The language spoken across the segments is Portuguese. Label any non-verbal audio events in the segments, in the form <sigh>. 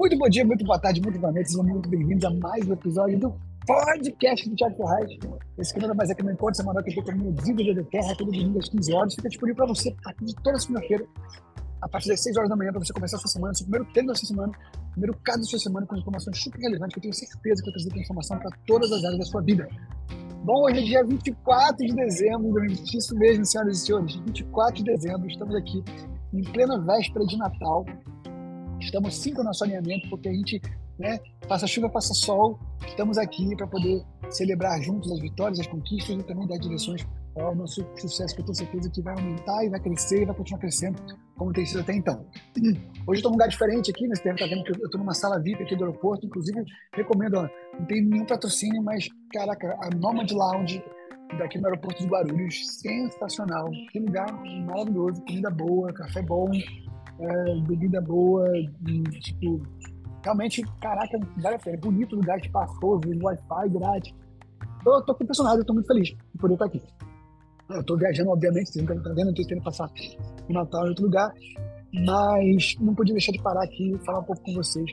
Muito bom dia, muito boa tarde, muito boa noite, sejam muito bem-vindos a mais um episódio do podcast do Thiago Ferraz. Esse canal mais é que no encontro semanal que eu tenho no Vida da Terra, todo domingo às 15 horas, fica disponível para você a partir de toda segunda-feira, a partir das 6 horas da manhã, para você começar a sua semana, seu primeiro treino da sua semana, primeiro caso da sua semana, com informações super relevantes, que eu tenho certeza que eu trazer informação para todas as áreas da sua vida. Bom, hoje é dia 24 de dezembro, isso mesmo, senhoras e senhores, 24 de dezembro, estamos aqui em plena véspera de Natal, Estamos cinco no nosso alinhamento, porque a gente, né, passa chuva, passa sol, estamos aqui para poder celebrar juntos as vitórias, as conquistas e também dar direções ao nosso sucesso, que eu tenho certeza que vai aumentar e vai crescer e vai continuar crescendo, como tem sido até então. Hoje estou num lugar diferente aqui, nesse tempo, tá vendo que eu estou numa sala VIP aqui do aeroporto, inclusive recomendo, ó, não tem nenhum patrocínio, mas, caraca, a Nomad Lounge daqui no aeroporto de Guarulhos, sensacional, que lugar maravilhoso, comida boa, café bom, é, bebida boa, tipo, realmente, caraca, vale a pena. É bonito lugar, espaçoso, Wi-Fi grátis. Eu tô impressionado, eu tô muito feliz de poder estar aqui. Eu tô viajando, obviamente, vocês não estão vendo, eu tô que passar o Natal em outro lugar, mas não podia deixar de parar aqui e falar um pouco com vocês,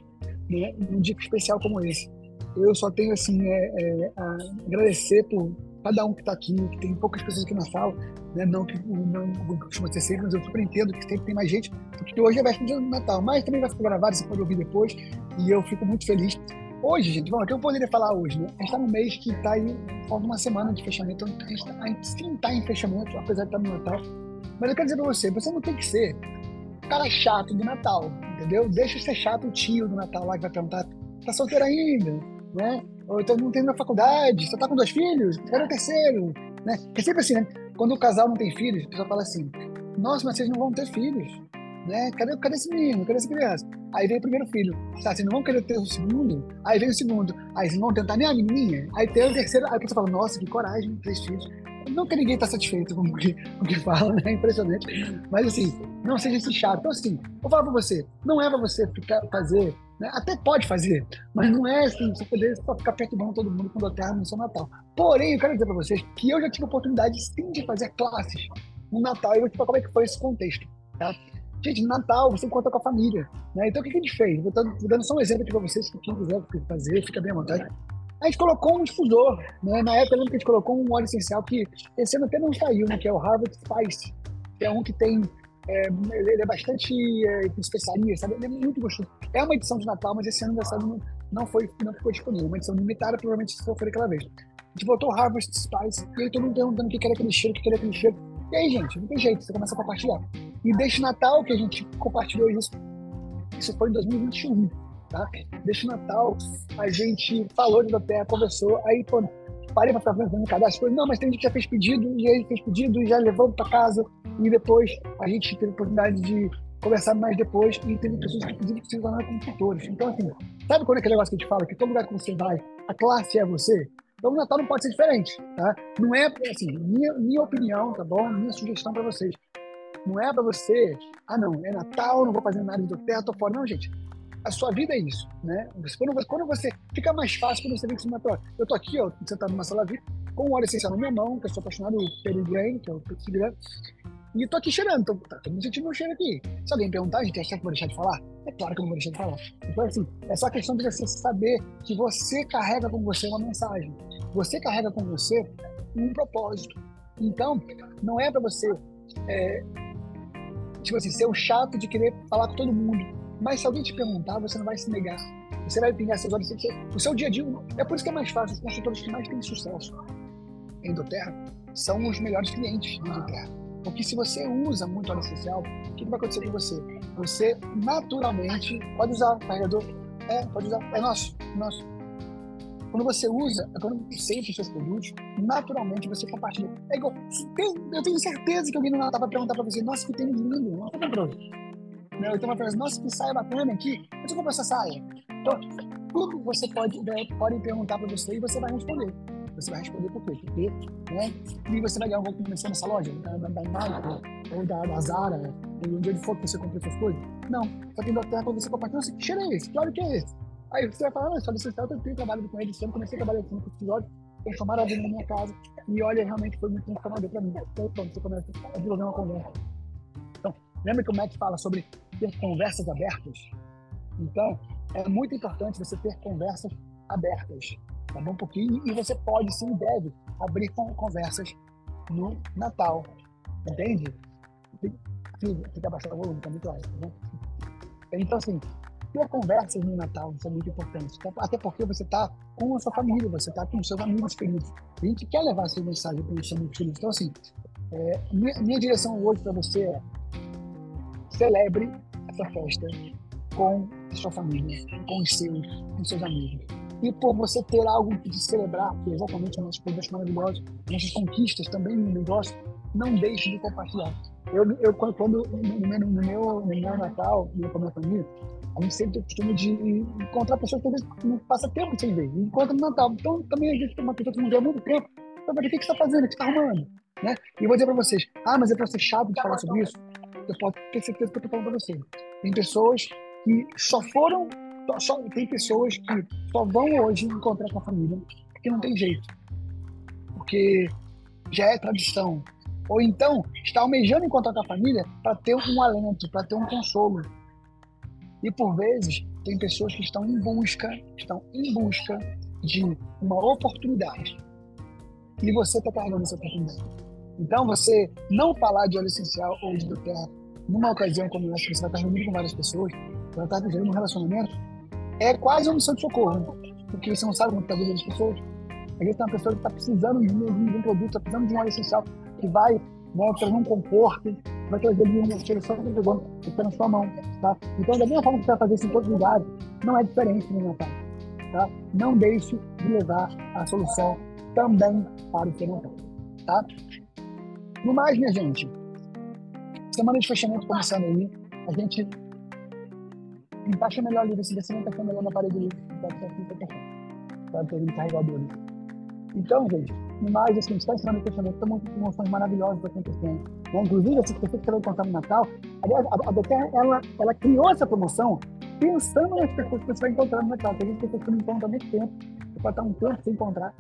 né, num dia especial como esse. Eu só tenho, assim, é, é, agradecer por cada um que está aqui, que tem poucas pessoas aqui na sala, né? não que não costuma ser sempre, mas eu super entendo que sempre tem mais gente, porque hoje é véspera de Natal, mas também vai ficar gravado, você pode ouvir depois, e eu fico muito feliz. Hoje, gente, vamos, o que eu poderia falar hoje, né? A gente está no mês que está aí, falta uma semana de fechamento, então a gente, tá, a gente sim está em fechamento, apesar de estar tá no Natal, mas eu quero dizer para você, você não tem que ser cara chato do Natal, entendeu? Deixa de ser chato o tio do Natal lá que vai perguntar, tá solteiro ainda, né? Ou então não tem na faculdade, só tá com dois filhos, quero o terceiro, né? É sempre assim, né? Quando o casal não tem filhos, a pessoa fala assim, nossa, mas vocês não vão ter filhos, né? Cadê, cadê esse menino? Cadê essa criança? Aí vem o primeiro filho, tá? Vocês não vão querer ter o segundo? Aí vem o segundo, aí vocês não vão tentar nem a menininha? Aí tem o terceiro, aí a pessoa fala, nossa, que coragem, três filhos. Nunca ninguém está satisfeito com o que, com o que fala, né? É impressionante. Mas assim, não seja esse chato. Então assim, vou falar pra você, não é pra você ficar, fazer né? Até pode fazer, mas não é assim, você poder só ficar perturbando todo mundo quando a Terra no seu Natal. Porém, eu quero dizer para vocês que eu já tive oportunidade sim de fazer classes no Natal e eu vou te falar como é que foi esse contexto. Tá? Gente, no Natal você encontra com a família. Né? Então o que, que a gente fez? Vou dando só um exemplo aqui para vocês, que quem quiser fazer, fica bem à vontade. A gente colocou um difusor, né? Na época eu que a gente colocou um óleo essencial que esse ano até não saiu, né? Que é o Harvard Spice, que é um que tem é, ele é bastante é, especiaria, sabe? Ele é muito gostoso. É uma edição de Natal, mas esse ano não, não, foi, não ficou disponível. Uma edição limitada, provavelmente se for aquela vez. A gente botou Harvest Spice e aí todo mundo perguntando o que era aquele cheiro, o que era aquele cheiro. E aí, gente, não tem jeito, você começa a compartilhar. E desde Natal que a gente compartilhou isso, isso foi em 2021, tá? Desde Natal a gente falou de terra, conversou, aí quando parei para ficar vendo cadastro, não, mas tem gente que já fez pedido, e aí fez pedido, e já levou para casa, e depois a gente teve a oportunidade de conversar mais depois e teve pessoas que pediram que se tornaram consultores. Então, assim, sabe quando é aquele negócio que a gente fala que todo lugar que você vai, a classe é você? Então, o Natal não pode ser diferente, tá? Não é, assim, minha, minha opinião, tá bom? Minha sugestão para vocês. Não é para você, ah, não, é Natal, não vou fazer nada do teto, tô fora. Não, gente. A sua vida é isso, né? Quando, quando você fica mais fácil quando você vem que se matou. Eu tô aqui, ó, sentado numa sala VIP, com o óleo essencial na minha mão, que eu sou apaixonado pelo Grain, que é o Pixie e tô aqui cheirando, tô, tá todo mundo sentindo um cheiro aqui. Se alguém perguntar, a gente acha que vou deixar de falar? É claro que eu não vou deixar de falar. Então, assim, é só questão de você saber que você carrega com você uma mensagem. Você carrega com você um propósito. Então, não é para você, é, tipo assim, ser o chato de querer falar com todo mundo. Mas se alguém te perguntar, você não vai se negar. Você vai pingar seus olhos. O seu dia a dia. É por isso que é mais fácil. Os consultores que mais têm sucesso em Endoterra são os melhores clientes de Endoterra porque se você usa muito óleo essencial, o que vai acontecer com você? Você naturalmente pode usar carregador, é, pode usar, é nosso, nosso. Quando você usa, é quando você sente os seus produtos, naturalmente você compartilha. É igual, eu tenho certeza que alguém não Natal vai perguntar para você, nossa, que tênis lindo, não tá comprando. Né? Eu tenho uma pergunta, nossa, que saia bacana aqui, você comprou essa saia? Então, tudo você pode, né, pode perguntar para você e você vai responder. Você vai responder por quê? Porque, né? E você vai ganhar alguma comissão nessa loja, da, da, da Nike, ou da, da Zara, ou onde for que você compra essas coisas? Não. Só tem até quando você compartilha, nossa, que cheiro é esse? Que óleo que é esse? Aí você vai falar, ah, só desse eu tenho trabalhado com eles, eu comecei a trabalhar com esses óleos, transformaram a vida na minha casa, e olha, realmente foi muito transformador para mim. Então, pronto, você começa a desenvolver uma conversa. Então, lembra que o Matt fala sobre ter conversas abertas? Então, é muito importante você ter conversas abertas, tá bom? Porque e você pode sim deve abrir conversas no Natal, entende? Que abaixar o volume, tá muito alto, né? Então, assim, ter conversas no Natal, isso é muito importante. Até porque você está com a sua família, você está com seus amigos queridos. A gente quer levar essa mensagem para os seus amigos queridos. Então, assim, é, minha, minha direção hoje para você é celebre essa festa com sua família, com os seus, com seus amigos. E por você ter algo de celebrar, que é exatamente nossos produtos maravilhosos, nossas conquistas também no negócio, não deixe de compartilhar. Eu, eu quando, no, meu, no, meu, no meu Natal, com a minha família, a gente sempre tem o costume de encontrar pessoas que não passa tempo sem ver. Encontra no Natal. Então, também a gente tem uma pessoa que não vê há muito tempo. Então, o que, você está fazendo? O que você está arrumando? Né? E eu vou dizer para vocês, ah, mas é para ser chato de falar sobre isso? Eu posso ter certeza que eu estou falando para você. Tem pessoas que só foram, só, tem pessoas que só vão hoje encontrar com a família porque não tem jeito. Porque já é tradição. Ou então está almejando encontrar com a família para ter um alento, para ter um consolo. E por vezes tem pessoas que estão em busca, estão em busca de uma oportunidade. E você está carregando essa oportunidade. Então você não falar de óleo essencial ou de terra numa ocasião como essa, você vai estar reunido com várias pessoas, vai estar vivendo um relacionamento, é quase uma missão de socorro. Porque você não sabe como está a vida das pessoas. Às vezes tem uma pessoa que está precisando de um, de um produto, está precisando de um óleo essencial que vai né, trazer um conforto, vai trazer uma solução que pegou está na sua mão. Tá? Então, da mesma forma que você vai fazer isso em todos os lugares, não é diferente no Natal. Tá? Não deixe de levar a solução também para o seu Natal. Tá? No mais, minha gente, semana de fechamento começando aí, a gente encaixa melhor ali, se você não encaixa melhor na parede ali, tá para ter um carregador ali. Então, gente, mais, assim, está ensinando o fechamento, tem muitas emoções maravilosas acontecendo. Né? Inclusive, essas pessoas que ela contar no Natal, aliás, a, a ela, ela criou essa promoção pensando nas pessoas que você vai encontrar no Natal. Tem gente que você não há muito tempo, você pode estar um tempo sem encontrar.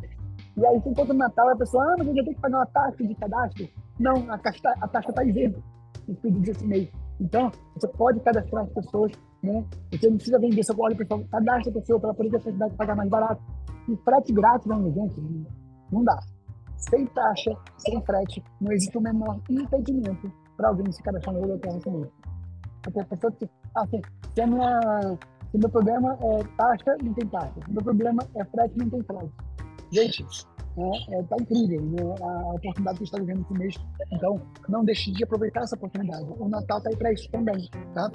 E aí você encontra no Natal a pessoa, ah, mas eu já tenho que pagar uma taxa de cadastro. Não, a, taxa, a taxa está isenta no pedido desse mês. Então, você pode cadastrar as pessoas, né? Você não precisa vender seu óleo, pessoal, cadastra a pessoa para poder ter a de pagar mais barato. E frete grátis, não, gente, não dá. Sem taxa, sem frete, não existe o menor impedimento para alguém se cadastrar no Euroterra comigo. Porque a pessoa que, assim, se, a minha, se meu problema é taxa, não tem taxa. Se meu problema é frete, não tem frete. Gente, é, é, tá incrível né? a oportunidade que está vivendo esse mês. Então, não deixe de aproveitar essa oportunidade. O Natal está aí para isso também, tá?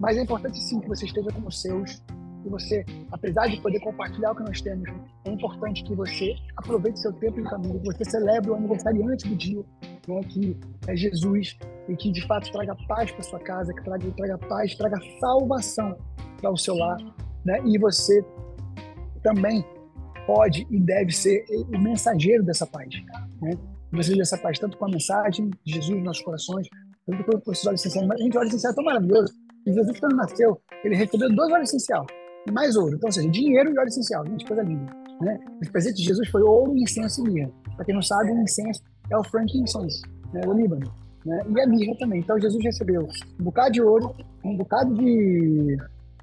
Mas é importante sim que você esteja com os seus, que você, apesar de poder compartilhar o que nós temos, é importante que você aproveite seu tempo em família, que você celebre o aniversariante do dia, né, que é Jesus, e que de fato traga paz para sua casa, que traga, traga paz, traga salvação para o seu lar, né? E você também pode e deve ser o mensageiro dessa paz. Né? O mensageiro dessa paz, tanto com a mensagem de Jesus nos nossos corações, tanto com esses óleos essenciais. A gente, o óleo essencial é tão maravilhoso. E Jesus, quando nasceu, ele recebeu dois óleos essenciais e mais ouro. Então, ou seja, dinheiro e óleo essencial. Gente, coisa linda. Né? Os presentes de Jesus foi ouro, incenso e mirra. Para quem não sabe, o incenso é o frankincense, né? o Líbano. Né? E a mirra também. Então, Jesus recebeu um bocado de ouro, um bocado de,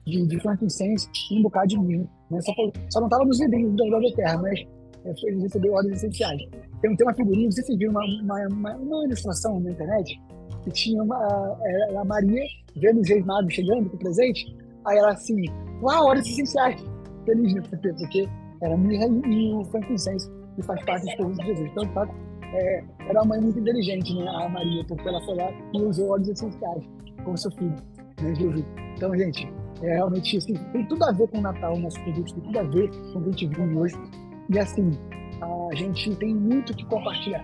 de, de frankincense e um bocado de mirra. Né? Só, foi, só não estava nos vidrinhos da, da terra, mas é, ele recebeu ordens essenciais. Tem, tem uma figurinha, não sei se vocês viram uma, uma, uma, uma, ilustração na internet, que tinha uma, é, a Maria vendo os reis magos chegando com o presente, aí ela assim, uau, ordens essenciais, feliz, né? Porque, porque era mirra e, o frankincense, que faz parte dos povos de Jesus. Então, de fato, é, era uma mãe muito inteligente, né, a Maria, porque ela foi lá e usou ordens essenciais com seu filho, né, Jesus. Então, gente, é realmente assim, tem tudo a ver com o Natal, nossos produtos, tem tudo a ver com o que a gente vive hoje. E assim, a gente tem muito que compartilhar.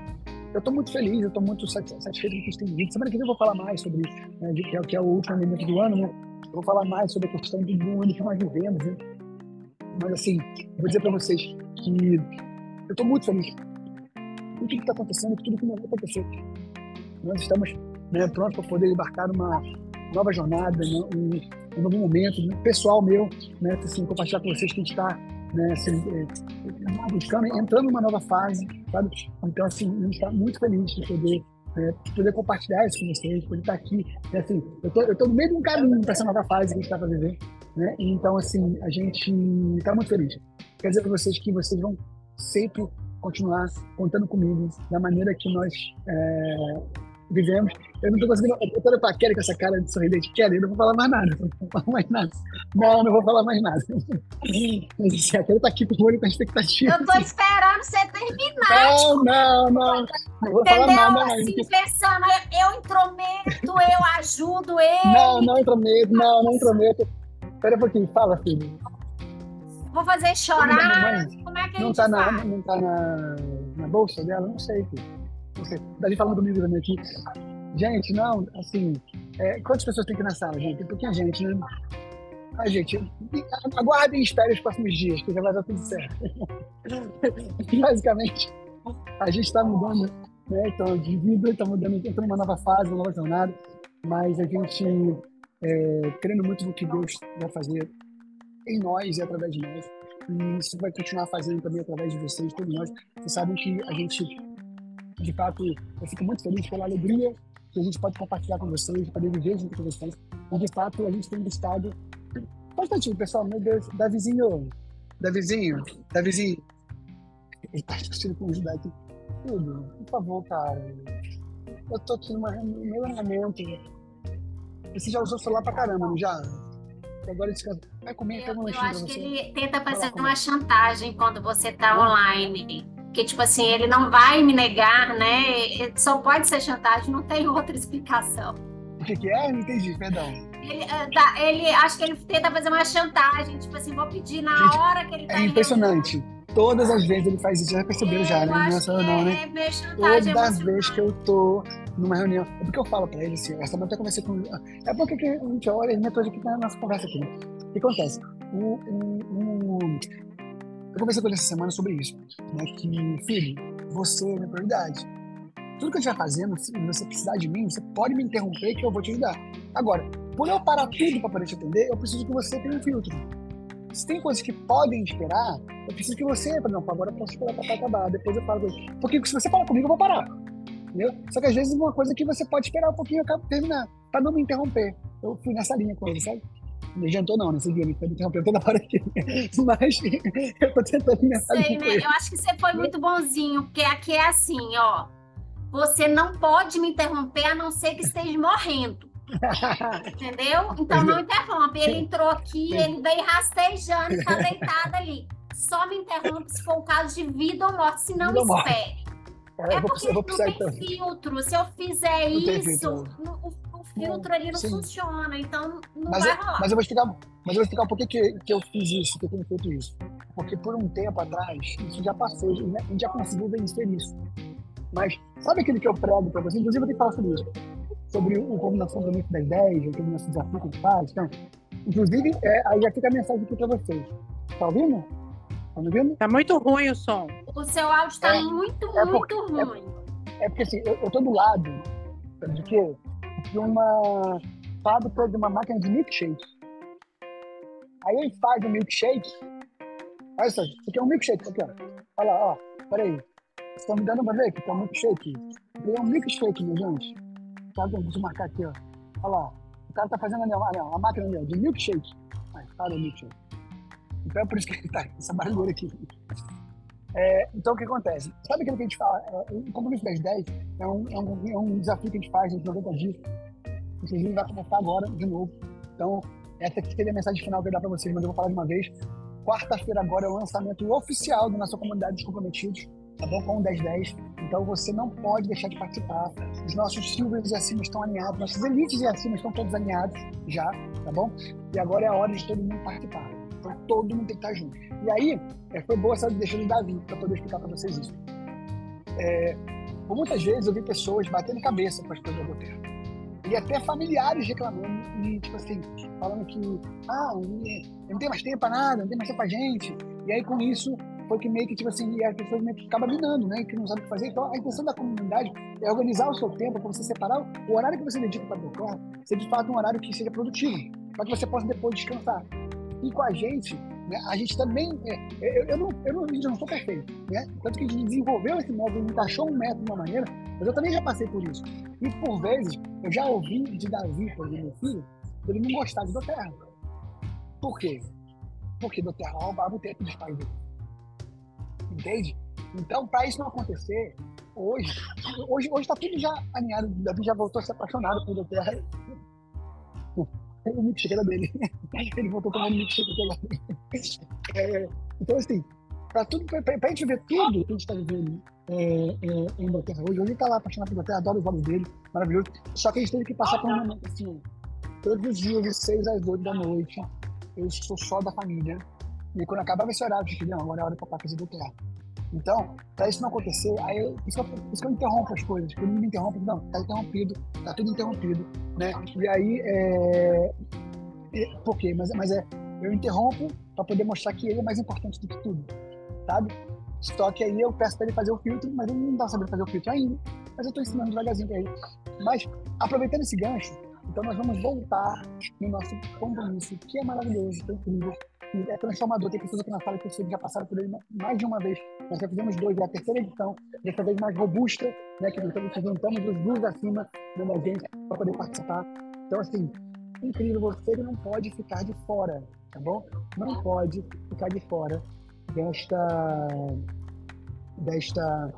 Eu estou muito feliz, eu estou muito satisfeito com o que tem visto. Semana que vem eu vou falar mais sobre isso, né, que, é, que é o último elemento do ano, né? Eu vou falar mais sobre a questão do ano que nós vivemos, né? Mas assim, vou dizer para vocês que eu estou muito feliz com tudo que está acontecendo, com tudo que vai acontecer. Nós estamos né, prontos para poder embarcar numa nova jornada, né, um, um novo momento né, pessoal meu, né, assim, compartilhar com vocês que a gente está né, assim, é, buscando, entrando numa nova fase, sabe? Então, assim, a gente está muito feliz de poder, é, de poder compartilhar isso com vocês, de poder estar aqui. Né, assim, eu tô, tô no meio de um caminho para essa nova fase que a gente está para viver. Né? Então, assim, a gente está muito feliz. Quer dizer para vocês que vocês vão sempre continuar contando comigo da maneira que nós é, vivemos. Eu não tô conseguindo. Eu tô olhando pra Kelly com essa cara de sorridente. Kelly, eu não vou falar mais nada. Não vou falar mais nada. Não, não vou falar mais nada. Mas assim, a Kelly tá aqui com o olho com a expectativa. Eu tô esperando você terminar. Não, não, não. Não vou Entendeu? falar nada. Assim, pensando, eu, intrometo, eu ajudo ele. Não, não intrometo, não, não intrometo. Espera um pouquinho, fala, filho. Vou fazer chorar. Como é que a Não gente tá, na, não tá na, na bolsa dela? Não sei, filho. Não sei. Daí falando comigo também aqui. Gente, não, assim, é, quantas pessoas tem aqui na sala, gente? Tem pouquinha gente, né? Ai, gente, aguardem e esperem os próximos dias, que já vai dar tudo certo. <laughs> Basicamente, a gente está mudando, né? Então, de vida, está mudando, entrando numa nova fase, uma nova jornada, mas a gente, é, crendo muito no que Deus vai fazer em nós e através de nós, e isso vai continuar fazendo também através de vocês, todos nós. Vocês sabem que a gente, de fato, eu fico muito feliz pela alegria que a gente pode compartilhar com vocês, poder viver junto com vocês. E, de fato, a gente tem buscado bastante, pessoal, meu Deus, Davizinho, Davizinho, Davizinho, ele tá discutindo com o aqui. Tudo, por favor, cara. Eu tô aqui no meu treinamento. Você já usou o celular pra caramba, não já? Agora descansa. Vai comer, pega um Eu, acho que ele tenta fazer uma chantagem quando você tá online. Que, tipo assim, ele não vai me negar, né? Só pode ser chantagem, não tem outra explicação. O que, que é? Não entendi, perdão. Ele, eh, tá- ele acho que ele tenta fazer uma chantagem, tipo assim, vou pedir na Gente, hora que ele tá É impressionante. Todas as vezes ele faz isso, já perceberam já, né? Não é só não, é, né? é meio chantagem Toda vez que eu tô numa reunião. É porque eu falo pra ele assim, essa semana eu até conversei com. É porque que a gente olha e metade aqui na nossa conversa aqui. Né? O que acontece? O, o, o- Eu conversei com ele essa semana sobre isso. Né? Que, filho, você é minha prioridade. Tudo que eu estiver fazendo, se você precisar de mim, você pode me interromper que eu vou te ajudar. Agora, por eu parar tudo para poder te atender, eu preciso que você tenha um filtro. Se tem coisas que podem esperar, eu preciso que você, exemplo, agora eu posso esperar para acabar, depois eu falo com. Porque se você falar comigo, eu vou parar. Entendeu? Só que às vezes uma coisa que você pode esperar um pouquinho eu acabo terminar, para não me interromper. Eu fui nessa linha com ele, sabe? Não adiantou não, nesse dia, ele foi me interrompendo toda hora aqui. <laughs> Mas eu tô tentando nessa Sei, né? Eu acho que você foi muito bonzinho, porque aqui é assim, ó. Você não pode me interromper a não ser que esteja morrendo. <laughs> Entendeu? Então não interrompe. Ele entrou aqui, ele veio rastejando tá deitado ali. Só me interrompe se for o caso de vida ou morte, se não espere. É, É porque eu não tem filtro. Se eu fizer isso, o filtro ali não Sim. funciona. Então não Mas vai eu, rolar. mas eu vou explicar, mas eu vou explicar por que, que, que eu fiz isso, que eu tenho feito isso. Porque por um tempo atrás, isso já passou, a gente já conseguiu vencer isso. Mas sabe aquele que eu prego para você? Inclusive eu tenho que falar sobre isso. Sobre o combinação do das 10, o combinação desafio que a gente faz. Então, inclusive, é, aí já fica a mensagem aqui para vocês. Tá ouvindo? Tá me ouvindo? Tá muito ruim o som. O seu áudio está É, muito, é muito porque- é- ruim. É porque assim, eu, eu tô do lado de quê? De uma fábrica de uma máquina de milkshake. Aí ele faz o milkshake. Olha só, isso aqui é um milkshake, aqui, ó. Olha lá, ó. Peraí. Vocês estão me dando pra ver que é um milkshake? É um milkshake, minha gente. Tá, deixa eu marcar aqui, ó. Olha lá. O cara tá fazendo ali, ó, a máquina de milkshake. Aí, para o milkshake. Então é por isso que ele tá essa barulheira aqui. É, então, o que acontece? Sabe aquilo que a gente fala? É, o compromisso das 10 é um, é, um, é um desafio que a gente faz em 90 dias. Inclusive, vai começar agora de novo. Então, essa aqui seria a mensagem final que eu ia dar para vocês, mas eu vou falar de uma vez. Quarta-feira agora é o lançamento oficial da nossa comunidade dos comprometidos, tá bom? Com o 1010. Então, você não pode deixar de participar. Os nossos silvers e acima estão alinhados, nossos elites e acima estão todos alinhados já, tá bom? E agora é a hora de todo mundo participar. Todo mundo tem que estar junto. E aí, é, foi boa essa deixa do Davi para poder explicar para vocês isso. É, por muitas vezes eu vi pessoas batendo cabeça com as coisas da Terra. E até familiares reclamando e, tipo assim, falando que, ah, eu não tem mais tempo para nada, não tem mais tempo pra gente. E aí, com isso, foi que meio que, tipo assim, as pessoas meio que acabam minando, né? Que não sabem o que fazer. Então, a intenção da comunidade é organizar o seu tempo para você separar o horário que você dedica para a terra, ser de fato um horário que seja produtivo, para que você possa depois descansar. E com a gente, né, a gente também. é, eu, eu, não, eu, não, eu não sou perfeito, né? Tanto que a gente desenvolveu esse método, encaixou um método de uma maneira, mas eu também já passei por isso. E por vezes, eu já ouvi de Davi, por exemplo, meu filho, ele não gostar de Doterra. Por quê? Porque Inglaterra roubava o tempo dos pais dele. Entende? Então, para isso não acontecer, hoje, hoje, hoje tá tudo já alinhado. Davi já voltou a ser apaixonado por Inglaterra. O milkshake era dele. <laughs> Ele voltou tomando milkshake dele. É, então, assim, para tudo, pra, pra, gente ver tudo que a gente está vivendo é, é, em Inglaterra hoje, ele está lá apaixonado por Inglaterra, adora os olhos dele, maravilhoso. Só que a gente teve que passar por um momento assim, todos os dias, de 6 às 8 da noite, eu sou só da família. E quando acabava esse horário, eu disse, não, agora é hora para papai fazer Inglaterra. Então, para isso não acontecer, aí eu, isso isso que eu interrompo as coisas. Quando me interrompe, não, tá interrompido, tá tudo interrompido, né? E aí, é... por quê? Mas, mas é, eu interrompo para poder mostrar que ele é mais importante do que tudo, sabe? Só que aí eu peço para ele fazer o filtro, mas ele não tá sabendo fazer o filtro ainda. Mas eu estou ensinando devagarzinho para ele. Mas, aproveitando esse gancho, então nós vamos voltar no nosso compromisso, que é maravilhoso, que é incrível, que é transformador. Tem pessoas aqui na sala que já passaram por ele mais de uma vez. Nós já fizemos dois, é a terceira edição, dessa vez mais robusta, né, que nós juntamos os duas acima da gente para poder participar. Então, assim, incrível, você não pode ficar de fora, tá bom? Não pode ficar de fora desta desta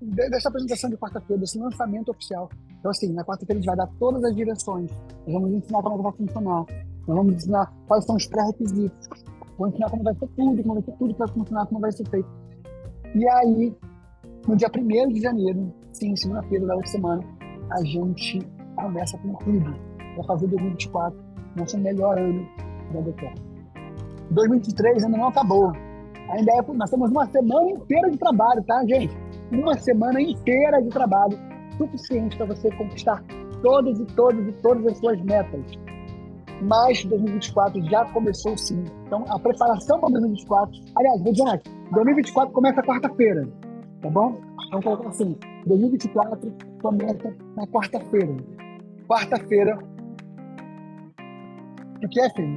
desta apresentação de quarta-feira, desse lançamento oficial. Então, assim, na quarta-feira a gente vai dar todas as direções, nós vamos ensinar como é vai funcionar, nós vamos ensinar quais são os pré-requisitos, vamos ensinar como vai ser tudo, como vai ser tudo para funcionar, como vai ser feito. E aí, no dia 1 de janeiro, sim, segunda-feira da outra semana, a gente começa com tudo para fazer 2024 nosso melhor ano da DTR. 2023 ainda não acabou. Ainda é, nós temos uma semana inteira de trabalho, tá, gente? Uma semana inteira de trabalho, suficiente para você conquistar todas e todas e todas as suas metas. Mas 2024 já começou sim. Então, a preparação para 2024. Aliás, vou dizer mais: 2024 começa quarta-feira, tá bom? Vamos colocar assim: 2024 começa na quarta-feira. Quarta-feira. O que é, filho?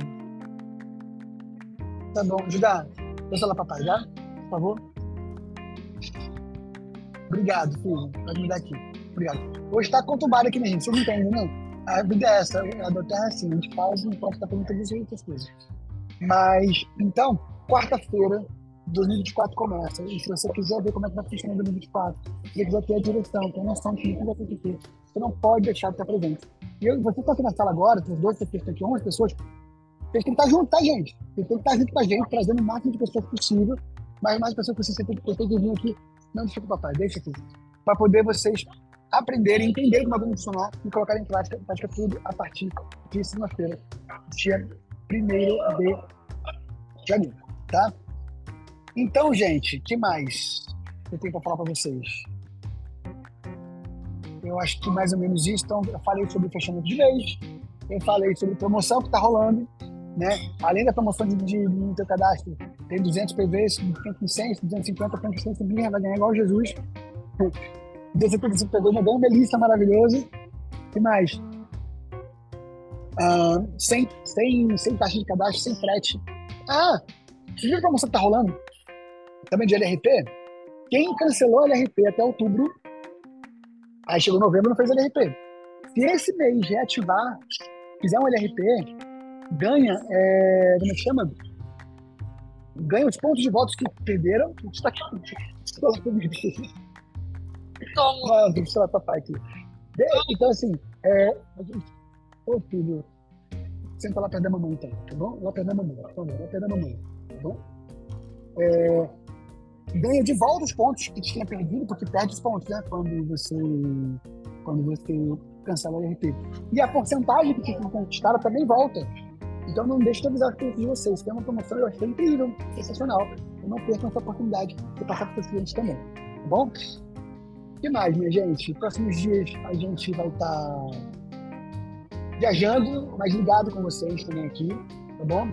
Tá bom, Judá. Deixa lá, papai, já? Por favor. Obrigado, filho. Pode me dar aqui. Obrigado. Hoje está conturbado aqui, minha gente. Vocês entendem, não? A vida é essa. A doutora é assim. A gente faz enquanto está perguntando as outras coisas. Mas, então, quarta-feira, 2024 começa. E se você quiser ver como é que vai funcionar 2024, se você quiser ter a direção, ter a noção de que vai acontecer, você não pode deixar de estar presente. E eu, você está aqui na sala agora, tem dois, três, aqui, 11 pessoas, vocês têm que estar junto, tá, gente? Têm que estar junto com a gente, trazendo o máximo de pessoas possível. Mas mais pessoas possível, você tem que, que vir aqui. Não deixa o papai, deixa aqui. Para poder vocês aprenderem, entenderem como vai funcionar e colocar em prática, prática tudo a partir de segunda-feira, dia 1 de janeiro, tá? Então, gente, que mais eu tenho para falar para vocês? Eu acho que mais ou menos isso. Então, eu falei sobre o fechamento de mês, eu falei sobre promoção que está rolando, né? Além da promoção de, de, no teu cadastro, tem 200 PVs, tem 100, 250, tem 100 subir, vai ganhar igual Jesus. 255 PVs, vai ganhar uma delícia maravilhoso. E mais? Uh, sem, sem, sem taxa de cadastro, sem frete. Ah, você viu promoção que tá rolando? Também de LRP? Quem cancelou a LRP até outubro, aí chegou novembro e não fez LRP. Se esse mês reativar, fizer um LRP, ganha, é, como é que chama? Ganha os pontos de votos que perderam. Está aqui. Deixa eu falar papai aqui. Então, assim, é, ô filho, senta lá perto da mamãe, então, tá bom? Lá perto da mamãe, por favor, lá perto da mamãe, tá bom? É, ganha de volta os pontos que tinha perdido, porque perde os pontos, né? Quando você, quando você cancela o RP. E a porcentagem que tinha conquistada também volta. Então não deixe de avisar clientes de vocês. Tem uma promoção, eu achei incrível, sensacional. Eu não percam essa oportunidade de passar para os clientes também. Tá bom? Que mais, minha gente? Próximos dias a gente vai estar tá viajando, mas ligado com vocês também aqui, tá bom?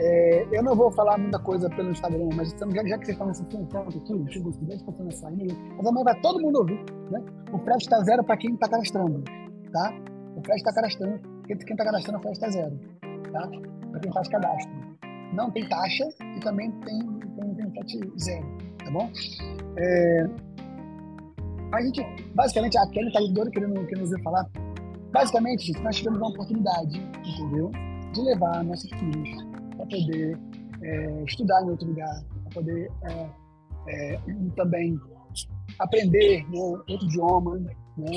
É, eu não vou falar muita coisa pelo Instagram, mas já, já que vocês estão nesse ponto aqui, tipo, estudante passando essa aí, mas amanhã vai todo mundo ouvir, né? O frete está zero para quem está cadastrando, tá? O frete está cadastrando, quem está cadastrando, o frete está zero tá? Para quem faz cadastro. Não tem taxa e também tem, tem, tem frete zero, tá bom? É, a gente, basicamente, a Kelly está doida querendo, querendo nos falar. Basicamente, nós tivemos uma oportunidade, entendeu? de levar nossos filhos para poder é, estudar em outro lugar, para poder é, é, também aprender né, outro idioma, né?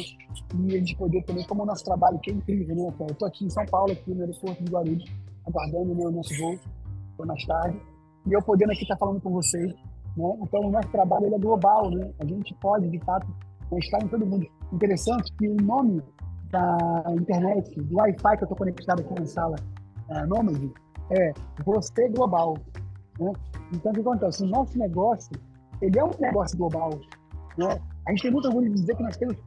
E a gente poder também, como o nosso trabalho, que é incrível, né? Eu estou aqui em São Paulo, aqui no aeroporto de Guarulhos, aguardando né, o nosso voo, foi mais tarde, e eu podendo aqui estar falando com vocês, né? Então, o nosso trabalho é global, né? A gente pode, de fato, estar em todo mundo. Interessante que o nome da internet, do Wi-Fi que eu estou conectado aqui na sala uh, Nômade, é você global. Né? Então, o que acontece? O nosso negócio, ele é um negócio global. Né? A gente tem muito orgulho de dizer que nós temos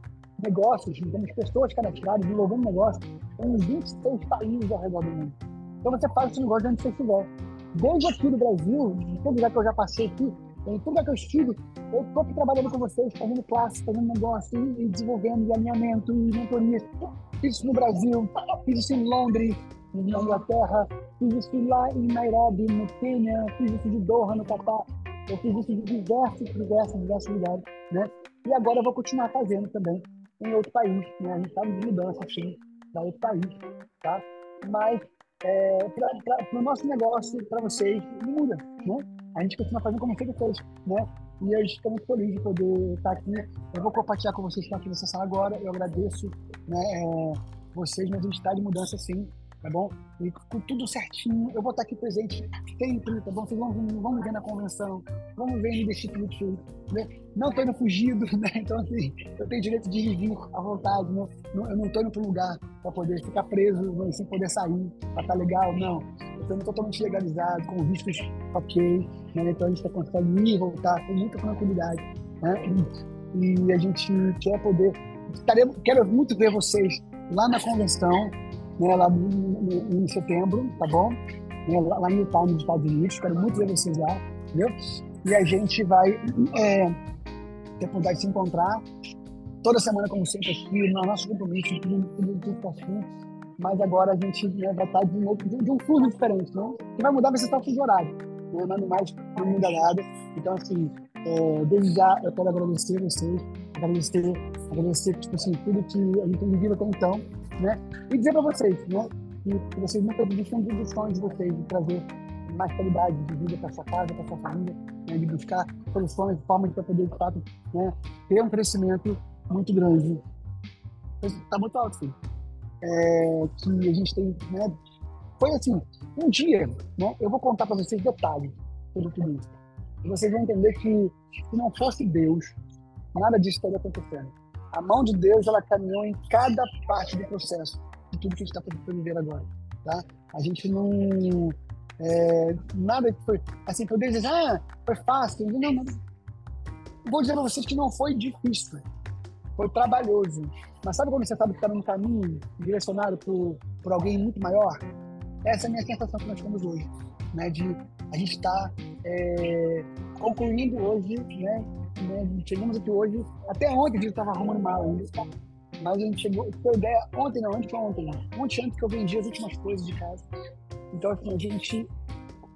negócios, temos pessoas cadastradas, desenvolvendo negócios em 26 países ao redor do mundo. Então, você faz esse negócio onde você estiver. Desde aqui do Brasil, em todo lugar que eu já passei aqui, em tudo que eu estive, eu estou aqui trabalhando com vocês, fazendo classe, fazendo negócio, e, desenvolvendo, e alinhamento, e mentoria. Fiz isso no Brasil, fiz isso em Londres, na Inglaterra, fiz isso lá em Nairobi, no Quênia, fiz isso de Doha, no Catar. Eu fiz isso de diversos, diversos, diversos lugares, né? E agora eu vou continuar fazendo também em outro país, né? A gente está de mudança, assim, para outro país, tá? Mas é, para o nosso negócio, para vocês, muda, né? A gente continua fazendo como sempre fez, né? E eu estou muito feliz de poder estar aqui. Eu vou compartilhar com vocês que estão aqui nessa sala agora. Eu agradeço né, é, vocês, mas a gente está de mudança sim tá bom? E com tudo certinho, eu vou estar aqui presente sempre, tá bom? Vocês vão, vão me ver na convenção, vão me ver no The Institute, né? Não estou indo fugido, <laughs> né? Então, assim, eu tenho direito de vir à vontade, né? Eu não estou indo para um lugar para poder ficar preso, né? sem poder sair, para estar tá legal, não. Eu estou totalmente legalizado, com vistos ok, né? Então a gente consegue ir e voltar com muita tranquilidade, né? E, e a gente quer poder, estaremos, quero muito ver vocês lá na convenção, né, lá em setembro, tá bom? Né, lá em Utah, nos Estados Unidos. Quero muito ver vocês lá, entendeu? E a gente vai é, ter oportunidade de se encontrar toda semana, como sempre, aqui, no nosso compromisso, tudo, tudo, tudo assim. Mas agora a gente né, vai estar de de um fluxo diferente, né? que vai mudar vai ser só o fuso horário. Né? Mas mais não muda nada. Então, assim, é, desde já eu quero agradecer vocês, agradecer, agradecer tipo assim, tudo que a gente tem vivido até então né? E dizer para vocês, né? Que vocês nunca desistam dos sonhos de vocês, de trazer mais qualidade de vida para sua casa, para sua família, né? de buscar soluções, formas de poder, de fato, né? ter um crescimento muito grande. Está muito alto, filho. É, que a gente tem, né? Foi assim, um dia, né? Eu vou contar para vocês detalhes sobre tudo isso. Vocês vão entender que se não fosse Deus, nada disso estaria acontecendo a mão de Deus ela caminhou em cada parte do processo de tudo que a gente está por viver agora, tá? A gente não é, nada que foi assim poder dizer ah foi fácil não, não. vou dizer para vocês que não foi difícil foi trabalhoso. Mas sabe quando você sabe que está num caminho direcionado por, por alguém muito maior? Essa é a minha sensação que nós temos hoje né? De a gente está é, concluindo hoje né né? Chegamos aqui hoje, até ontem a gente estava arrumando mal ainda, mas a gente chegou, foi ideia, ontem não, ontem foi ontem, ontem antes que eu vendi as últimas coisas de casa. Então, assim, a gente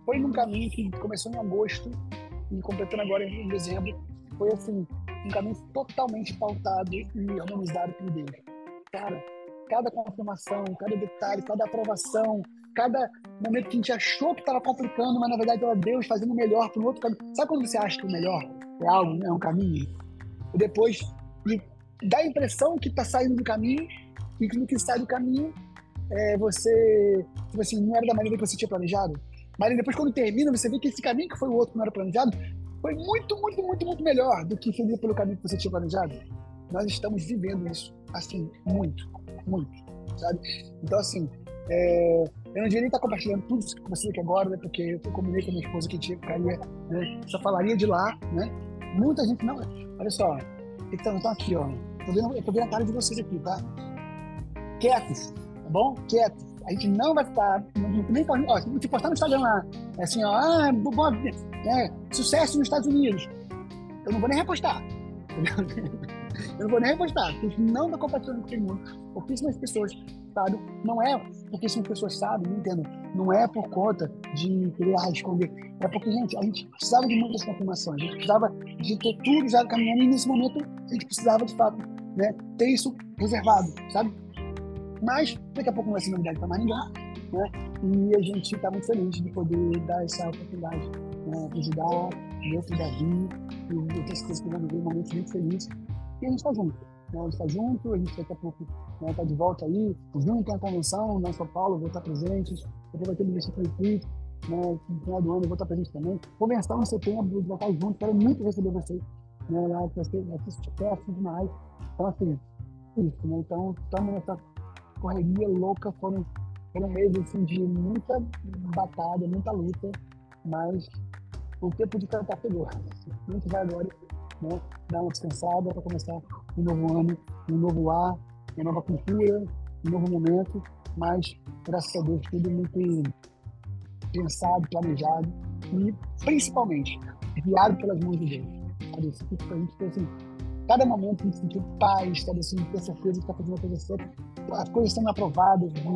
foi num caminho que começou em agosto e completando agora em dezembro, foi assim, um caminho totalmente pautado e harmonizado por Deus. Cara, cada confirmação, cada detalhe, cada aprovação, cada momento que a gente achou que estava complicando, mas na verdade era Deus fazendo o melhor para um outro caminho. Sabe quando você acha que o melhor é algo, é um caminho? E depois dá a impressão que está saindo do caminho e que no que sai do caminho é, você, tipo assim, não era da maneira que você tinha planejado. Mas depois, quando termina, você vê que esse caminho que foi o outro que não era planejado foi muito, muito, muito, muito melhor do que seguir pelo caminho que você tinha planejado. Nós estamos vivendo isso, assim, muito, muito, sabe? Então, assim, é, eu não devia nem estar compartilhando tudo isso com vocês aqui agora, né? Porque eu combinei com a minha esposa que tinha ficaria, né? Só falaria de lá, né? Muita gente não. Olha só, então estão aqui, ó. Tô vendo, eu tô vendo a cara de vocês aqui, tá? Quietos, tá bom? Quietos. A gente não vai ficar, nem pode, ó, se postar no Instagram lá, é assim, ó, ah, bom, é, sucesso nos Estados Unidos. Eu não vou nem repostar. <laughs> Eu não vou nem repostar, a gente não está compartilhando com todo mundo. Pouquíssimas pessoas sabem. Não é porque as pessoas sabem, não entendo. Não é por conta de querer ah, esconder. É porque, gente, a gente precisava de muitas confirmações. A gente precisava de ter tudo já caminhando e nesse momento a gente precisava, de fato, né, ter isso reservado, sabe? Mas daqui a pouco não vai ser novidade para ninguém. né? E a gente está muito feliz de poder dar essa oportunidade, né? ajudar dentro da Davi e outras coisas que vão viver um momento muito feliz. E a gente está junto. Né? Está junto, a gente daqui a pouco está né, de volta aí. O Júnior tem a convenção, né? São Paulo, vou estar presente. Depois vai ter o Ministério Conflito. Né? No final do ano eu vou estar presente também. Convenção em setembro, vai estar junto. Quero muito receber vocês. Né? Lá vai ser, demais. Então, assim, isso, né? Então, estamos nessa correria louca. Foram, foram meses assim, de muita batalha, muita luta, mas o tempo de cantar pegou. <laughs> Gente vai agora né, dar uma descansada para começar um novo ano, um novo ar, uma nova cultura, um novo momento, mas, graças a Deus, tudo muito pensado, planejado e, principalmente, guiado pelas mãos de Deus. Isso para a gente ter, assim, cada momento paz, sabe assim, ter certeza que está fazendo a coisa certa, as coisas sendo aprovadas, de,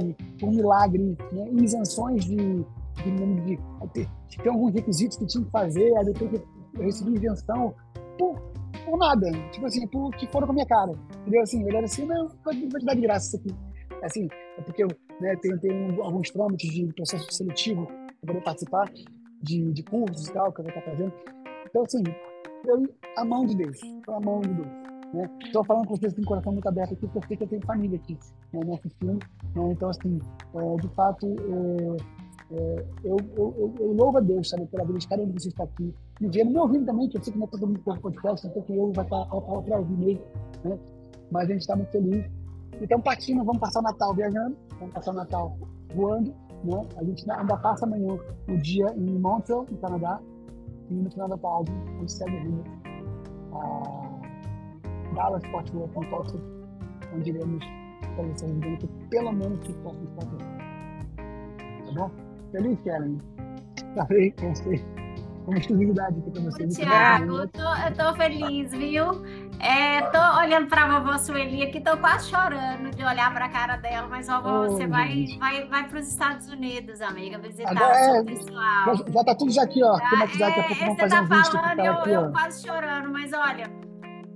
um milagre, né? isenções de, de, de, de, de, alguns requisitos que tinha que fazer, aí eu, que, eu recebi isenção nada, tipo assim, por que foram com a minha cara, entendeu? Assim, ele era assim, não, vou te dar de graça isso aqui. Assim, é porque eu né, tenho, tenho alguns trâmites de processo seletivo para poder participar de, de cursos e tal, que eu vou estar fazendo. Então, assim, foi a mão de Deus, a mão de Deus. Né? Estou falando com vocês com o coração muito aberto aqui, porque eu tenho família aqui né, nesse filme. Né? Então, assim, é, de fato, é, é, eu, eu, eu, louvo a Deus, sabe, pela vida de cada um de vocês que está aqui. Me vendo, me ouvindo também, que eu sei que não é todo mundo que podcast, então que eu vai estar para ouvir mesmo. Né? Mas a gente está muito feliz. Então, partindo, vamos passar o Natal viajando, vamos passar o Natal voando. Né? A gente ainda passa amanhã o dia em Montreal, no Canadá, e no final da tarde a gente segue rumo a Dallas, Fort Worth, onde iremos estabelecer residência pelo menos por próximos quatro anos. Tá bom? Feliz, Karen? Falei com você uma exclusividade aqui para você. Tiago, eu tô, eu tô feliz, viu? É, tô olhando para a vovó Sueli aqui, tô quase chorando de olhar para a cara dela, mas vovó, oh, você vai, vai, vai para os Estados Unidos, amiga, visitar Agora, o pessoal. Já, já tá tudo já aqui, ó. Já, é, pouco você tá um falando, eu, aqui, eu quase chorando, mas olha,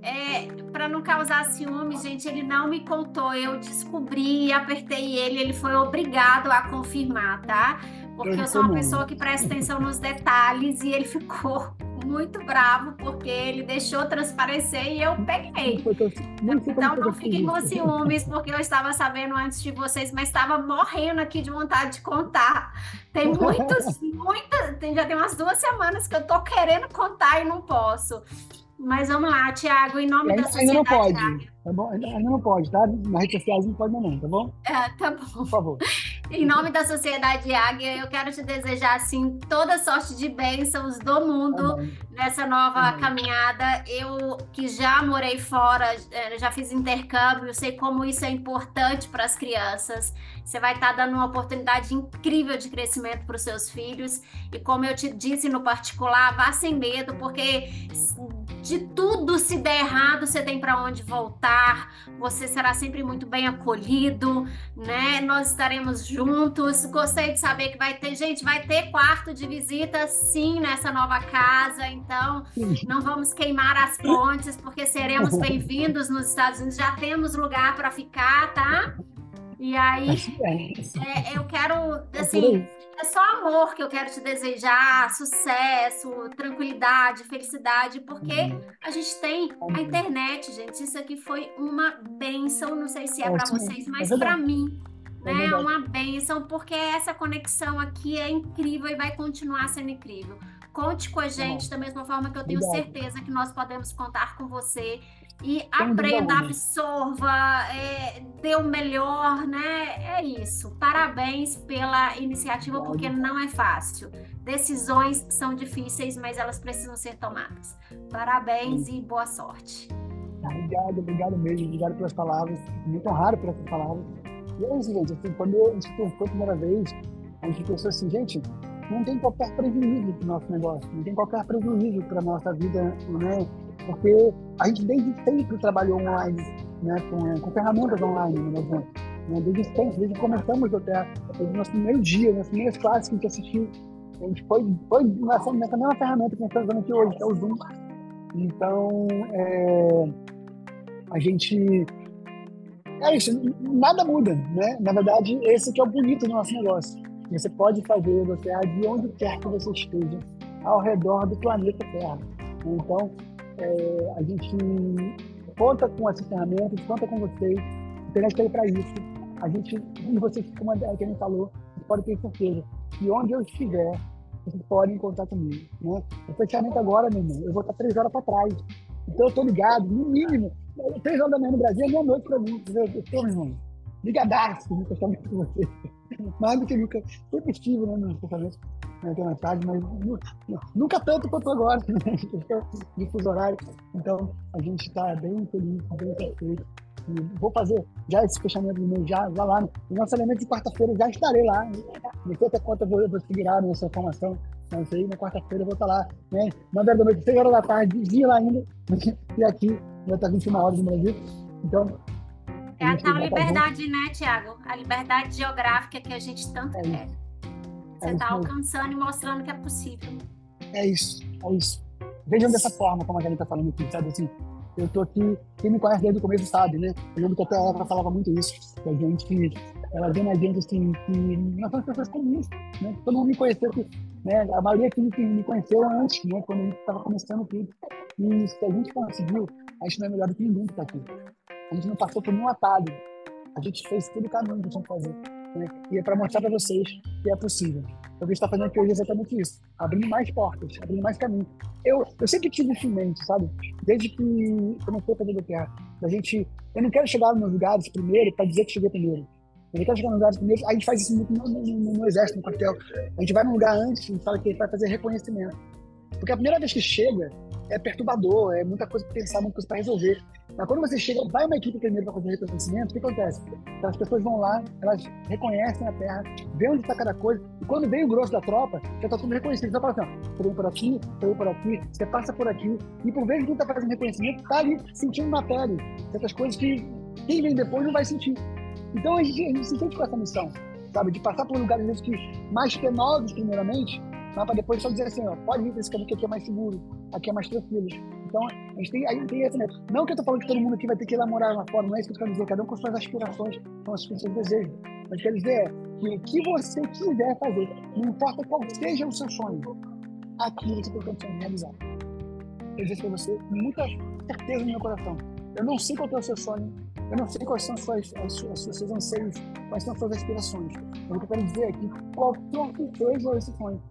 é, para não causar ciúme, gente, ele não me contou. Eu descobri, apertei ele, ele foi obrigado a confirmar, tá? Porque eu sou uma pessoa que presta atenção nos detalhes e ele ficou <laughs> muito bravo porque ele deixou transparecer e eu peguei. Então não fiquem com ciúmes porque eu estava sabendo antes de vocês, mas estava morrendo aqui de vontade de contar. Tem <laughs> muitos, muitas, tem, já tem umas duas semanas que eu tô querendo contar e não posso. Mas vamos lá, Tiago, em nome ainda, da sociedade. Ainda não pode, tá bom? Ainda, ainda não pode, tá? Na rede social não pode não, tá bom? É, tá bom. Por favor. <laughs> Em nome da Sociedade Águia, eu quero te desejar, assim, toda sorte de bênçãos do mundo nessa nova caminhada. Eu, que já morei fora, é, já fiz intercâmbio, sei como isso é importante para as crianças. Você vai estar tá dando uma oportunidade incrível de crescimento para os seus filhos. E como eu te disse no particular, vá sem medo, porque de tudo se der errado, você tem para onde voltar, você será sempre muito bem acolhido, né? Nós estaremos juntos. Gostei de saber que vai ter, gente, vai ter quarto de visita sim nessa nova casa, então não vamos queimar as pontes, porque seremos <laughs> bem-vindos nos Estados Unidos, já temos lugar para ficar, tá? E aí, é, eu quero, <laughs> assim, é só amor que eu quero te desejar, sucesso, tranquilidade, felicidade, porque uhum. a gente tem a internet, gente. Isso aqui foi uma benção, não sei se é para vocês, mas é para mim, é né? É uma benção, porque essa conexão aqui é incrível e vai continuar sendo incrível. Conte com a gente da mesma forma que eu tenho certeza que nós podemos contar com você e aprenda, absorva, é, dê o melhor, né? É isso. Parabéns pela iniciativa, porque não é fácil. Decisões são difíceis, mas elas precisam ser tomadas. Parabéns e boa sorte. Obrigado, obrigado mesmo, obrigado pelas palavras. Muito por essas palavras. E é isso, gente. Assim, quando a gente pensou a primeira vez, a gente pensou assim, gente, não tem qualquer prejuízo para o nosso negócio, não tem qualquer prejuízo para a nossa vida, né? Porque a gente desde sempre trabalhou online, né, com, com ferramentas online, né, né, desde sempre, desde que começamos até, desde o nosso primeiro dia, nas primeiras classes que a gente assistiu, a gente foi, foi nessa, nessa mesma ferramenta que a gente está usando aqui hoje, que é o Zoom. Então, é, a gente é isso, nada muda, né? Na verdade, esse que é o bonito do nosso negócio. Você pode fazer você de onde quer que você esteja, ao redor do planeta Terra. Então, é, a gente conta com essas ferramentas, conta com vocês, a internet está aí para isso. A gente, e vocês, como a gente falou, pode ter certeza que onde eu estiver, vocês podem contar comigo. Né? O fechamento agora, meu irmão, eu vou estar três horas para trás. Então eu estou ligado, no mínimo, três horas da manhã no Brasil é meia-noite para mim. Eu estou, meu irmão, ligadaço no fechamento com vocês. Mais do que nunca. Sempre estive né, no fechamento na tarde, mas nunca tanto quanto agora, né? <laughs> de fuso horário. Então a gente está bem feliz, bem satisfeito vou fazer já esse fechamento do mês, já, já lá. No elemento de quarta-feira já estarei lá. Não sei até quanto eu vou, segurar nessa formação. Não sei, na quarta-feira eu vou estar lá, né? 9 horas da noite, 6 horas da tarde, dia lá ainda. <laughs> E aqui vai estar 21 horas no Brasil. Então. É a tal liberdade, né, Tiago? A liberdade geográfica que a gente tanto é quer. Você está é alcançando e mostrando que é possível. É isso, é isso. Vejam dessa forma, como a gente está falando aqui, sabe assim? eu tô aqui, quem me conhece desde o começo sabe, né? Eu lembro que até ela falava muito isso, que a gente, ela vê na gente assim, que nós somos pessoas comuns, né? Todo mundo me conheceu, né? A maioria aqui me conheceu antes, né? Quando a gente estava começando tudo. E se a gente conseguiu, a gente não é melhor do que ninguém que está aqui. A gente não passou por nenhum atalho. A gente fez todo o caminho que tinha que fazer. Né? E é para mostrar para vocês que é possível. O que a gente está fazendo aqui hoje é exatamente isso. Abrindo mais portas, abrindo mais caminhos. Eu, eu sempre tive isso em mente, sabe? Desde que comecei a fazer BPA. A gente, eu não quero chegar nos lugares primeiro para dizer que cheguei primeiro. Eu não quero chegar nos lugares primeiro. A gente faz isso muito no, no, no, no exército, no quartel. A gente vai num lugar antes e fala que vai fazer reconhecimento. Porque a primeira vez que chega é perturbador, é muita coisa para pensar, muita coisa para resolver. Mas quando você chega, vai uma equipe primeiro para fazer reconhecimento, o que acontece? As pessoas vão lá, elas reconhecem a terra, vê onde está cada coisa, e quando vem o grosso da tropa, já está tudo reconhecido. Então, fala assim, ó, por aqui, por por aqui, você passa por aqui, e por vez que está fazendo reconhecimento, está ali sentindo na pele certas coisas que quem vem depois não vai sentir. Então, a gente, a gente se sente com essa missão, sabe? De passar por lugares que mais penosos, primeiramente, para depois só dizer assim, ó, pode vir para esse caminho que aqui é mais seguro, aqui é mais tranquilo. Então, a gente tem, a gente tem né? Não que eu tô falando que todo mundo aqui vai ter que ir lá morar lá fora, não é isso que eu quero dizer, cada um com suas aspirações, com seus desejos. Mas quero dizer é que o que você quiser fazer, não importa qual seja o seu sonho, aqui você tem condição de realizar. Eu dizer para você com muita certeza no meu coração. Eu não sei qual é o seu sonho, eu não sei quais são os seus, seus anseios, quais são as suas aspirações. Mas o que eu quero dizer é que qualquer que seja esse sonho,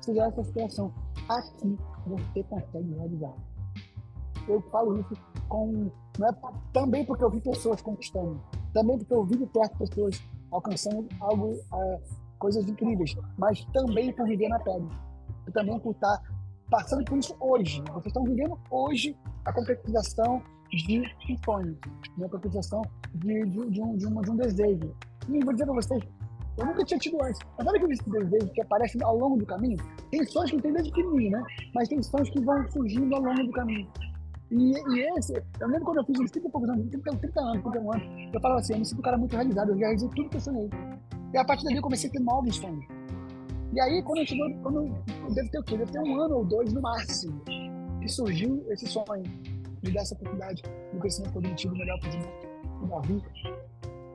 seja essa aspiração, aqui você consegue realizar eu falo isso com, não é, também porque eu vi pessoas conquistando, também porque eu vi de perto pessoas alcançando algo, é, coisas incríveis, mas também por viver na pele. E também por estar passando por isso hoje. Vocês estão vivendo hoje a concretização de um sonho, né? a concretização de, de, de, um, de, uma, de um desejo. E vou dizer para vocês, eu nunca tinha tido antes. Mas olha que esse desejo que aparece ao longo do caminho. Tem sonhos que não tem desde pequenininho, né? Mas tem sonhos que vão surgindo ao longo do caminho. E, e esse, eu lembro quando eu fiz uns 30 e poucos anos, 30, 30 anos, 31 anos, eu falava assim, eu me sinto um cara muito realizado, eu já realizei tudo que eu sonhei. E a partir dali eu comecei a ter novos sonhos. E aí, quando eu chegou, quando eu devo ter o quê? Deve ter um ano ou dois no máximo, que surgiu esse sonho de dar essa oportunidade de crescimento cognitivo melhor para o Davi.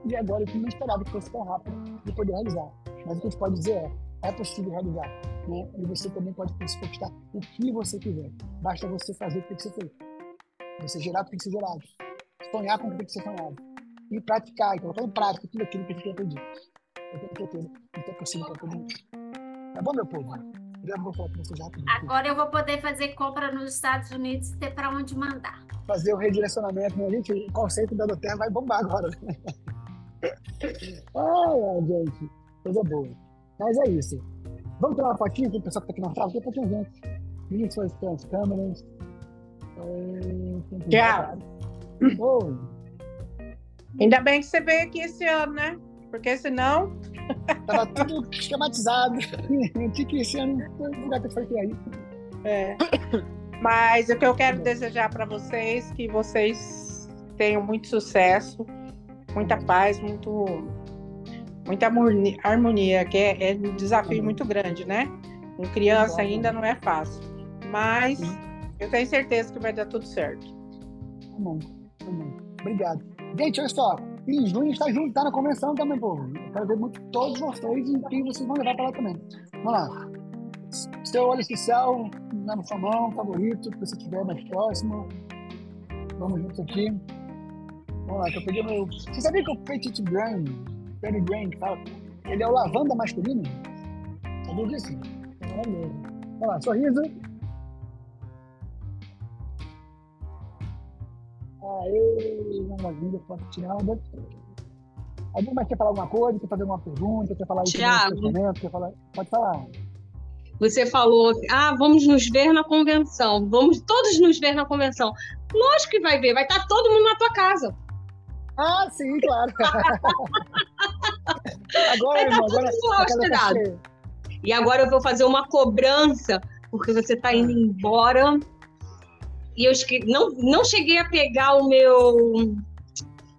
E agora eu não esperava que fosse tão rápido de poder realizar. Mas o que a gente pode dizer é, é possível realizar. Né? E você também pode conquistar o que você quiser. Basta você fazer o que tem que ser feito. Você gerar o que tem que ser gerado. Sonhar com o que tem que ser sonhado. E praticar, e colocar em prática tudo aquilo que a gente aprendeu. Eu tenho certeza que é possível para todo mundo. Tá bom, meu povo? Eu vou falar com você já Agora eu vou poder fazer compra nos Estados Unidos e ter para onde mandar. Fazer o redirecionamento. Né? Gente, o conceito da Doterra vai bombar agora. Ai, gente. Coisa boa. Mas é isso. Vamos tirar uma fotinha o pessoal que está aqui na sala? Tem pouquinha gente. Ligue suas câmeras. Tchau. Oh. Ainda bem que você veio aqui esse ano, né? Porque senão. Tava tudo esquematizado. Tinha que esse ano não vai ter feito aí. É. Mas o que eu quero desejar para vocês que vocês tenham muito sucesso, muita paz, muito, muita harmonia, que é, é um desafio muito grande, né? Com criança ainda não é fácil. Mas eu tenho certeza que vai dar tudo certo. Tá bom, tá bom. Obrigado. Gente, olha só. em junho a gente tá junto, tá na convenção também. Eu quero ver muito todos vocês e quem vocês vão levar pra lá também. Vamos lá. Seu óleo especial na sua mão, favorito, que você tiver mais próximo. Vamos juntos aqui. Vamos lá, que eu peguei meu. Você sabia que o Petit Grain, Penny Grain, que fala, ele é o lavanda masculino? Sabia disso? Maravilhoso. Vamos lá, sorriso. Aê, maravilha, foto tirada. Alguém mais quer falar alguma coisa? Quer fazer alguma pergunta? Quer falar Tiago. Quer falar... Pode falar. Você falou, ah, vamos nos ver na convenção, vamos todos nos ver na convenção. Lógico que vai ver, vai estar todo mundo na tua casa. Ah, sim, claro. <laughs> agora, Vai irmão, estar agora. cachê. E agora eu vou fazer uma cobrança, porque você está indo embora. E eu não, não cheguei a pegar o meu.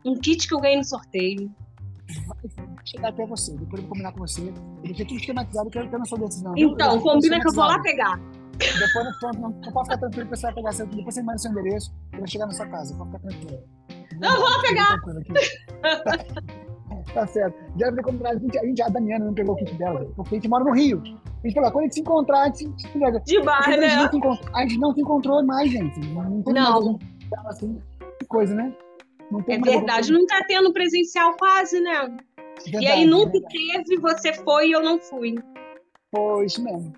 Um kit que eu ganhei no sorteio. chegar até você. Depois eu vou combinar com você. Eu deixei tudo esquematizado, que eu não sou decisão. Então, Eu- combina que eu vou lá pegar. Depois não, não, não pode ficar tranquilo que você vai pegar seu. Depois você manda seu endereço, eu vou chegar na sua casa. Pode ficar tranquilo. Eu vou pegar. Tranquilo aqui. tá certo. Já falei combinado. A gente, a, gente, a Damiana não pegou o kit dela, porque a gente mora no Rio. A gente falou, quando a gente se encontrar, a gente se pega. Demais, Porque a, gente né? não a gente não se encontrou mais, gente. Não tem Não. mais assim, que coisa, né? Não tem É verdade, não tá tendo presencial quase, né? E Verdade, aí nunca verdade. teve, você foi e eu não fui. Foi isso mesmo.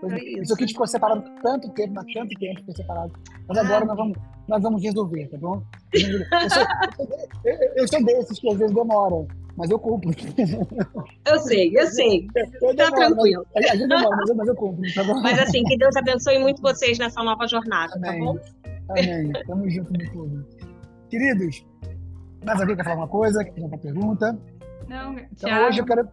Foi Foi isso. isso. aqui ficou separado tanto tempo, mas tanto tempo ficou separado. Mas Ah. agora nós vamos, nós vamos resolver, tá bom? Eu sou, eu, eu sou desses que às vezes demora, mas eu cumpro. Eu sei, eu sei. Eu Tá demoro, tranquilo. Mas, às vezes demora, mas eu, mas eu cumpro, tá bom? Mas assim, que Deus abençoe muito vocês nessa nova jornada, tá Amém. bom? Amém. Tamo junto no clube. Queridos, mais alguém quer falar uma coisa? Quer fazer uma pergunta? Não, Então Thiago, hoje eu quero.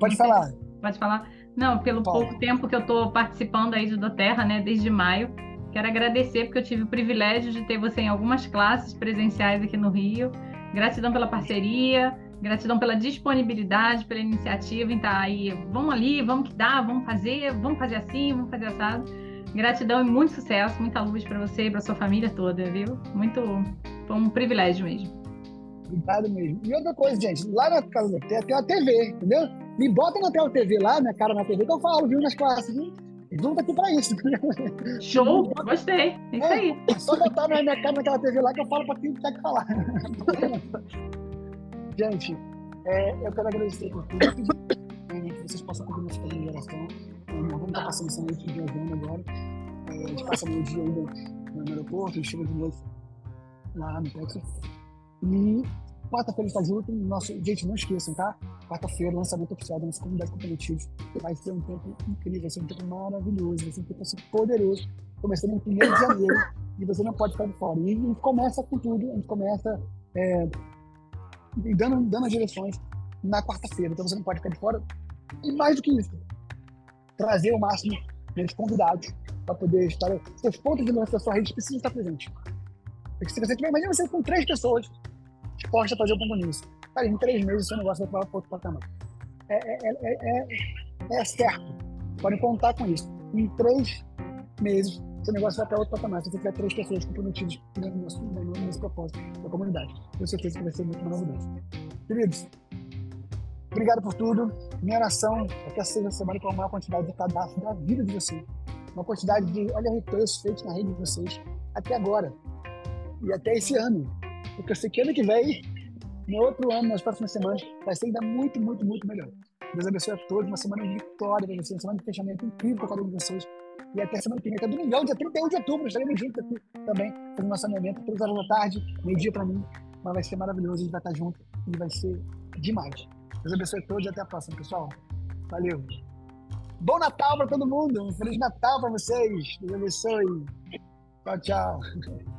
Pode falar. pode falar? Não, pelo pouco tempo que eu estou participando aí do Terra, né, desde maio, quero agradecer porque eu tive o privilégio de ter você em algumas classes presenciais aqui no Rio. Gratidão pela parceria, gratidão pela disponibilidade, pela iniciativa em estar aí. Vamos ali, vamos que dá, vamos fazer, vamos fazer assim, vamos fazer assado. Gratidão e muito sucesso, muita luz para você e para sua família toda, viu? Muito, foi um privilégio mesmo. Obrigado mesmo. E outra coisa, gente, lá na casa Terra tem uma TV, entendeu? Me bota na tela TV lá, minha cara na TV, que eu falo, viu, nas classes, viu? Junto aqui pra isso. Show, gostei, é isso aí. É só botar minha minha cara naquela TV lá que eu falo pra quem quer que falar. <laughs> gente, é, eu quero agradecer por tudo. Que vocês possam cumprir nossa primeira geração. Nós vamos estar passando essa noite viajando agora. É, a gente passa meio dia ainda no aeroporto, a gente chega de noite lá no Texas. E quarta-feira está junto. Nosso, gente, não esqueçam, tá? Quarta-feira, lançamento oficial da nossa comunidade comprometida. Vai ser um tempo incrível, vai ser um tempo maravilhoso, vai ser um tempo assim, poderoso. Começando no 1 de janeiro <laughs> e você não pode ficar de fora. E a gente começa com tudo, a gente começa é, dando, dando as direções na quarta-feira, então você não pode ficar de fora. E mais do que isso, trazer o máximo de convidados para poder estar. Seus pontos de lança da sua rede precisam estar presentes. Porque se você tiver, imagina você com três pessoas dispostas a fazer o compromisso. Cara, em três meses seu negócio vai para outro patamar. É, é, é, é, é certo. Podem contar com isso. Em três meses, seu negócio vai para outro patamar. Se você tiver três pessoas comprometidas nesse, nesse propósito da comunidade, tenho certeza que vai ser muito maravilhoso. Queridos, obrigado por tudo. Minha oração é que essa seja semana com a maior quantidade de cadastro da vida de vocês. Uma quantidade de olha textos feitos na rede de vocês até agora. E até esse ano. Porque eu sei que ano que vem, no outro ano, nas próximas semanas, vai ser ainda muito, muito, muito melhor. Deus abençoe a todos. Uma semana de vitória para vocês, uma semana de fechamento incrível para cada um de vocês. E até semana que vem, até domingão, dia 31 de outubro, estaremos juntos aqui também, fazendo nosso alinhamento, 3 horas da tarde, meio-dia para mim. Mas vai ser maravilhoso, a gente vai estar junto e vai ser demais. Deus abençoe a todos e até a próxima, pessoal. Valeu. Bom Natal para todo mundo. Um Feliz Natal para vocês. Deus abençoe. Tchau, tchau. <laughs>